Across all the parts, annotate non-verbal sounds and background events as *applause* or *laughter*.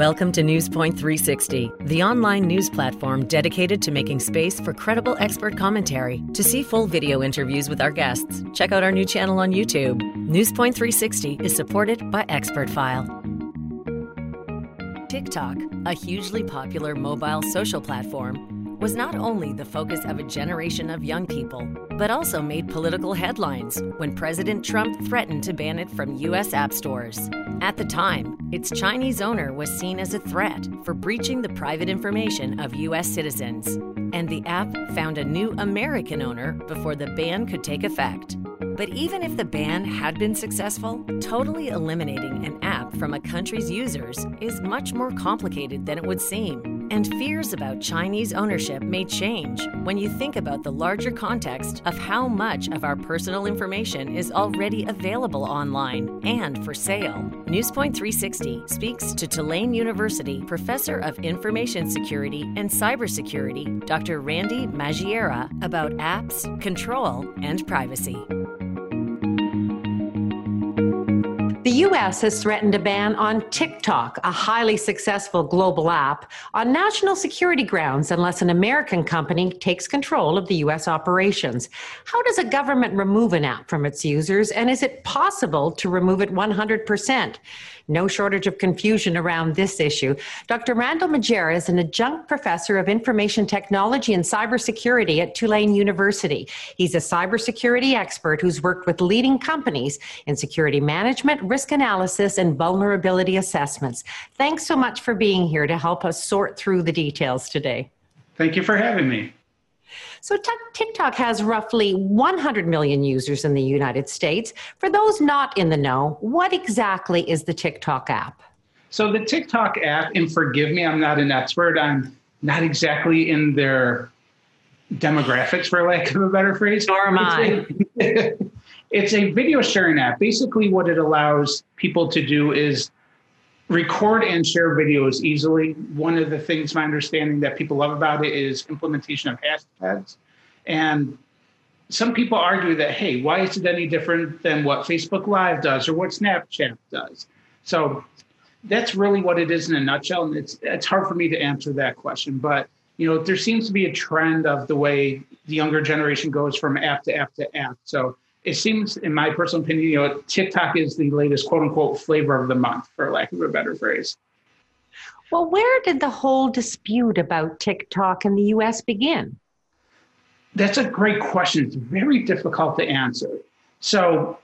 Welcome to Newspoint 360, the online news platform dedicated to making space for credible expert commentary. To see full video interviews with our guests, check out our new channel on YouTube. Newspoint 360 is supported by Expert File. TikTok, a hugely popular mobile social platform, was not only the focus of a generation of young people, but also made political headlines when President Trump threatened to ban it from U.S. app stores. At the time, its Chinese owner was seen as a threat for breaching the private information of U.S. citizens, and the app found a new American owner before the ban could take effect. But even if the ban had been successful, totally eliminating an app from a country's users is much more complicated than it would seem. And fears about Chinese ownership may change when you think about the larger context of how much of our personal information is already available online and for sale. Newspoint 360 speaks to Tulane University Professor of Information Security and Cybersecurity, Dr. Randy Magiera, about apps, control, and privacy. The U.S. has threatened a ban on TikTok, a highly successful global app, on national security grounds unless an American company takes control of the U.S. operations. How does a government remove an app from its users, and is it possible to remove it 100%? No shortage of confusion around this issue. Dr. Randall Magiera is an adjunct professor of information technology and cybersecurity at Tulane University. He's a cybersecurity expert who's worked with leading companies in security management, risk analysis, and vulnerability assessments. Thanks so much for being here to help us sort through the details today. Thank you for having me. So TikTok has roughly 100 million users in the United States. For those not in the know, what exactly is the TikTok app? So the TikTok app, and forgive me, I'm not an expert. I'm not exactly in their demographics, for lack of a better phrase. Nor am I. *laughs* it's a video sharing app. Basically, what it allows people to do is record and share videos easily. One of the things, my understanding that people love about it is implementation of hashtags. And some people argue that, hey, why is it any different than what Facebook Live does or what Snapchat does? So that's really what it is in a nutshell. And it's it's hard for me to answer that question. But you know, there seems to be a trend of the way the younger generation goes from app to app to app. So it seems, in my personal opinion, you know, TikTok is the latest quote unquote flavor of the month, for lack of a better phrase. Well, where did the whole dispute about TikTok in the US begin? That's a great question. It's very difficult to answer. So,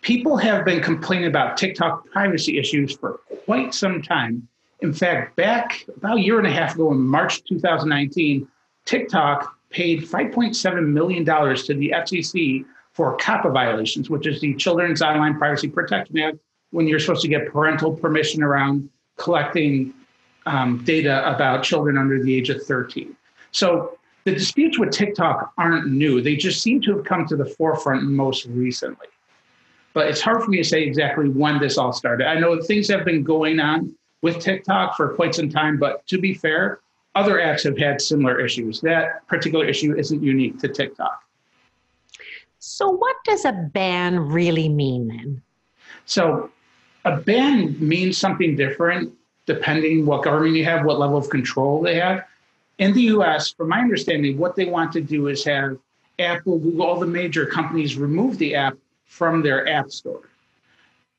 people have been complaining about TikTok privacy issues for quite some time. In fact, back about a year and a half ago in March 2019, TikTok paid $5.7 million to the FCC for COPPA violations, which is the Children's Online Privacy Protection Act, when you're supposed to get parental permission around collecting um, data about children under the age of 13. So the disputes with TikTok aren't new. They just seem to have come to the forefront most recently. But it's hard for me to say exactly when this all started. I know things have been going on with TikTok for quite some time, but to be fair, other apps have had similar issues. That particular issue isn't unique to TikTok. So, what does a ban really mean then? So, a ban means something different depending what government you have, what level of control they have. In the US, from my understanding, what they want to do is have Apple, Google, all the major companies remove the app from their app store.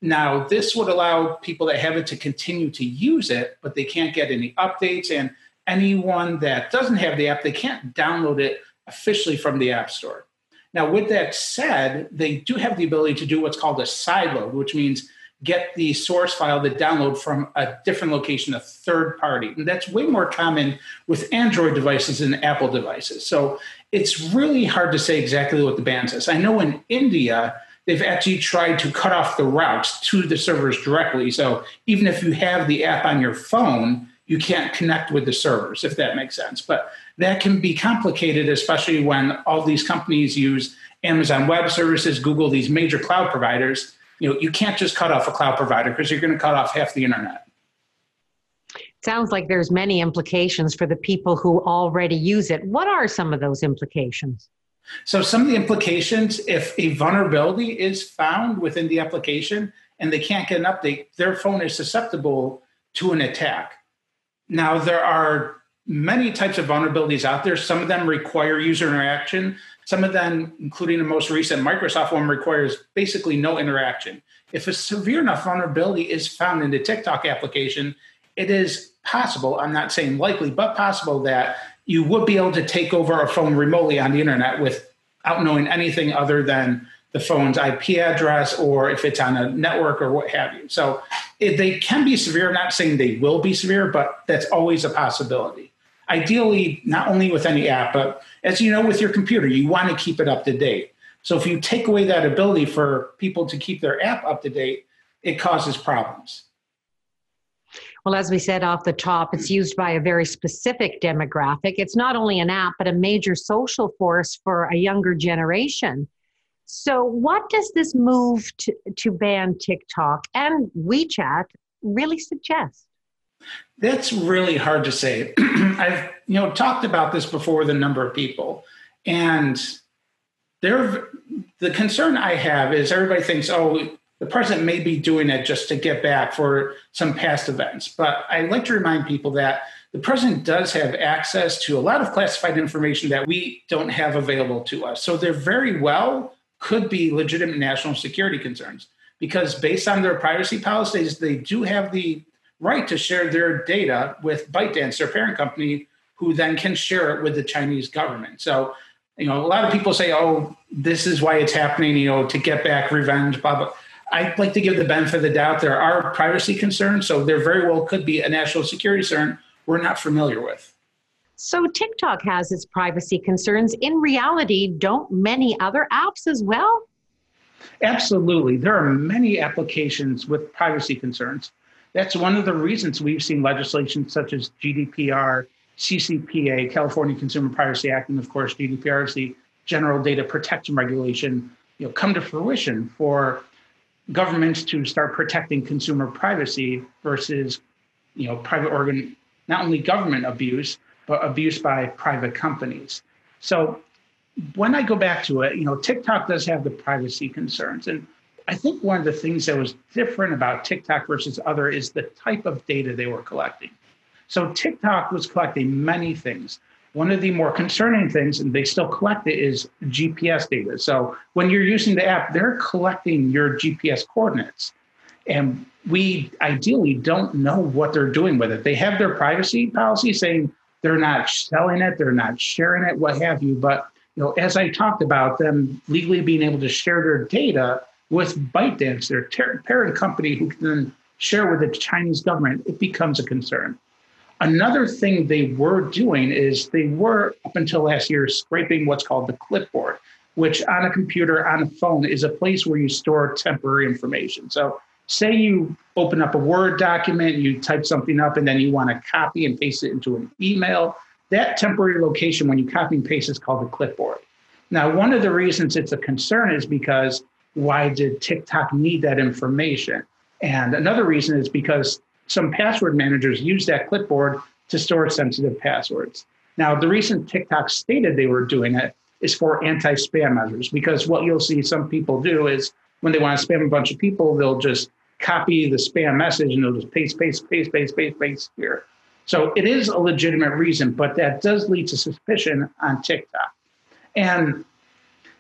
Now, this would allow people that have it to continue to use it, but they can't get any updates. And anyone that doesn't have the app, they can't download it officially from the App Store. Now, with that said, they do have the ability to do what's called a sideload, which means get the source file, the download from a different location, a third party. And that's way more common with Android devices than Apple devices. So it's really hard to say exactly what the ban says. I know in India, they've actually tried to cut off the routes to the servers directly. So even if you have the app on your phone, you can't connect with the servers, if that makes sense. But that can be complicated, especially when all these companies use Amazon Web Services, Google, these major cloud providers. You know, you can't just cut off a cloud provider because you're going to cut off half the internet. Sounds like there's many implications for the people who already use it. What are some of those implications? So some of the implications, if a vulnerability is found within the application and they can't get an update, their phone is susceptible to an attack. Now, there are many types of vulnerabilities out there. Some of them require user interaction. Some of them, including the most recent Microsoft one, requires basically no interaction. If a severe enough vulnerability is found in the TikTok application, it is possible, I'm not saying likely, but possible that you would be able to take over a phone remotely on the internet without knowing anything other than the phone's IP address or if it's on a network or what have you. So they can be severe. I'm not saying they will be severe, but that's always a possibility. Ideally, not only with any app, but as you know, with your computer, you want to keep it up to date. So if you take away that ability for people to keep their app up to date, it causes problems. Well, as we said off the top, it's used by a very specific demographic. It's not only an app, but a major social force for a younger generation. So, what does this move to, to ban TikTok and WeChat really suggest? That's really hard to say. *clears throat* I've you know talked about this before with a number of people, and there the concern I have is everybody thinks, oh, the president may be doing it just to get back for some past events. But I like to remind people that the president does have access to a lot of classified information that we don't have available to us. So there very well could be legitimate national security concerns because based on their privacy policies, they do have the right to share their data with ByteDance, their parent company, who then can share it with the Chinese government. So, you know, a lot of people say, oh, this is why it's happening, you know, to get back revenge, blah, blah. I'd like to give the benefit of the doubt. There are privacy concerns, so there very well could be a national security concern we're not familiar with. So TikTok has its privacy concerns. In reality, don't many other apps as well? Absolutely. There are many applications with privacy concerns. That's one of the reasons we've seen legislation such as GDPR, CCPA, California Consumer Privacy Act, and of course GDPR is the General Data Protection Regulation, you know, come to fruition for governments to start protecting consumer privacy versus you know private organ not only government abuse abuse by private companies so when i go back to it you know tiktok does have the privacy concerns and i think one of the things that was different about tiktok versus other is the type of data they were collecting so tiktok was collecting many things one of the more concerning things, and they still collect it, is GPS data. So when you're using the app, they're collecting your GPS coordinates. And we ideally don't know what they're doing with it. They have their privacy policy saying they're not selling it, they're not sharing it, what have you. But you know, as I talked about them legally being able to share their data with ByteDance, their ter- parent company, who can then share with the Chinese government, it becomes a concern. Another thing they were doing is they were, up until last year, scraping what's called the clipboard, which on a computer, on a phone, is a place where you store temporary information. So, say you open up a Word document, you type something up, and then you want to copy and paste it into an email. That temporary location, when you copy and paste, is called the clipboard. Now, one of the reasons it's a concern is because why did TikTok need that information? And another reason is because some password managers use that clipboard to store sensitive passwords. Now, the reason TikTok stated they were doing it is for anti spam measures, because what you'll see some people do is when they want to spam a bunch of people, they'll just copy the spam message and they'll just paste, paste, paste, paste, paste, paste here. So it is a legitimate reason, but that does lead to suspicion on TikTok. And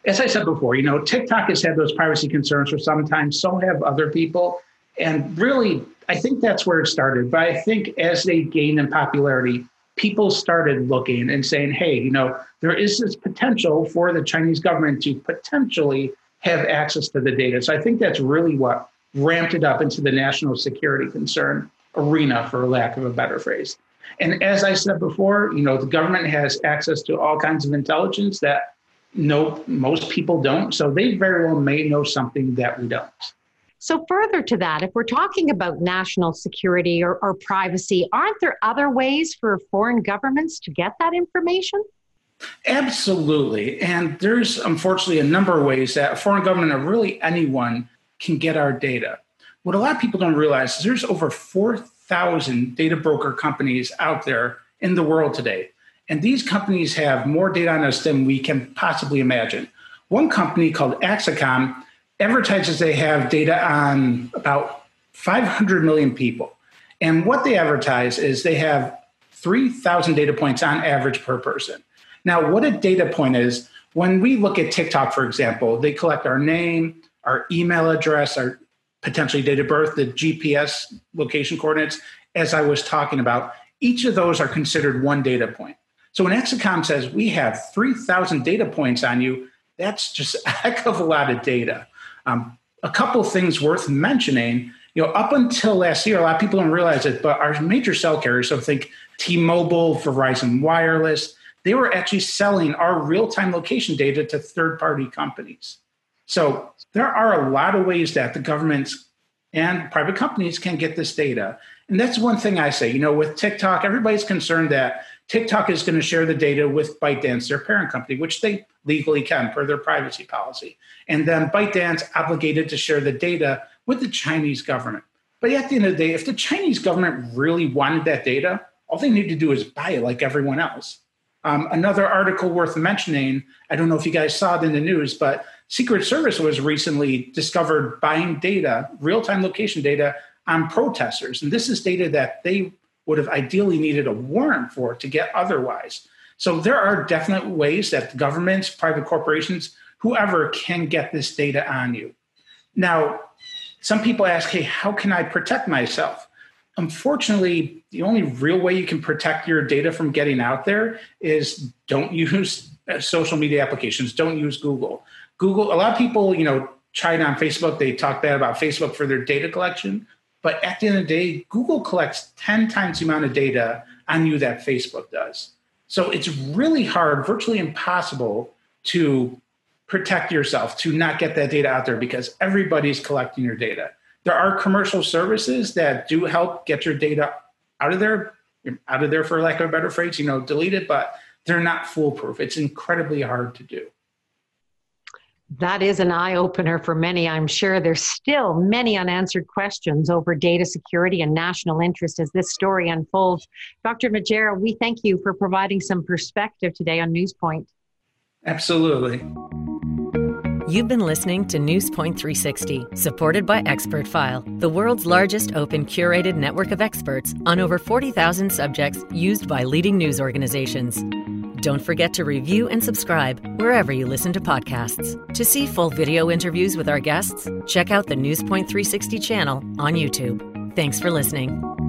as I said before, you know, TikTok has had those privacy concerns for some time, so have other people. And really, I think that's where it started. But I think as they gained in popularity, people started looking and saying, hey, you know, there is this potential for the Chinese government to potentially have access to the data. So I think that's really what ramped it up into the national security concern arena, for lack of a better phrase. And as I said before, you know, the government has access to all kinds of intelligence that no most people don't. So they very well may know something that we don't. So, further to that, if we're talking about national security or, or, privacy, aren't there other ways for foreign governments to get that information? Absolutely. And there's unfortunately a number of ways that a foreign government or really anyone can get our data. What a lot of people don't realize is there's over 4,000 data broker companies out there in the world today. And these companies have more data on us than we can possibly imagine. One company called Acxiom advertises they have data on about 500 million people. And what they advertise is they have 3,000 data points on average per person. Now, what a data point is, when we look at TikTok, for example, they collect our name, our email address, our potentially date of birth, the GPS location coordinates, as I was talking about. Each of those are considered one data point. So when Acxiom says we have 3,000 data points on you, that's just a heck of a lot of data. Um, a couple things worth mentioning. You know, up until last year, a lot of people don't realize it, but our major cell carriers, so think T-Mobile, Verizon Wireless, they were actually selling our real-time location data to third-party companies. So there are a lot of ways that the governments and private companies can get this data. And that's one thing I say, you know, with TikTok, everybody's concerned that TikTok is going to share the data with ByteDance, their parent company, which they legally can per their privacy policy. And then ByteDance obligated to share the data with the Chinese government. But at the end of the day, if the Chinese government really wanted that data, all they need to do is buy it like everyone else. Um, another article worth mentioning, I don't know if you guys saw it in the news, but Secret Service was recently discovered buying data, real time location data on protesters. And this is data that they would have ideally needed a warrant for to get otherwise. So there are definite ways that governments, private corporations, whoever can get this data on you. Now, some people ask, hey, how can I protect myself? Unfortunately, the only real way you can protect your data from getting out there is don't *laughs* use social media applications, don't use Google. Google, a lot of people, you know, chide on Facebook, they talk bad about Facebook for their data collection. But at the end of the day, Google collects 10 times the amount of data on you that Facebook does. So it's really hard, virtually impossible to protect yourself, to not get that data out there because everybody's collecting your data. There are commercial services that do help get your data out of there, out of there for lack of a better phrase, you know, delete it, but they're not foolproof. It's incredibly hard to do that is an eye opener for many. I'm sure there's still many unanswered questions over data security and national interest as this story unfolds. Dr. Magiera, we thank you for providing some perspective today on Newspoint. Absolutely. You've been listening to Newspoint 360, supported by Expert File, the world's largest open curated network of experts on over 40,000 subjects used by leading news organizations. Don't forget to review and subscribe wherever you listen to podcasts. To see full video interviews with our guests, check out the Newspoint 360 channel on YouTube. Thanks for listening.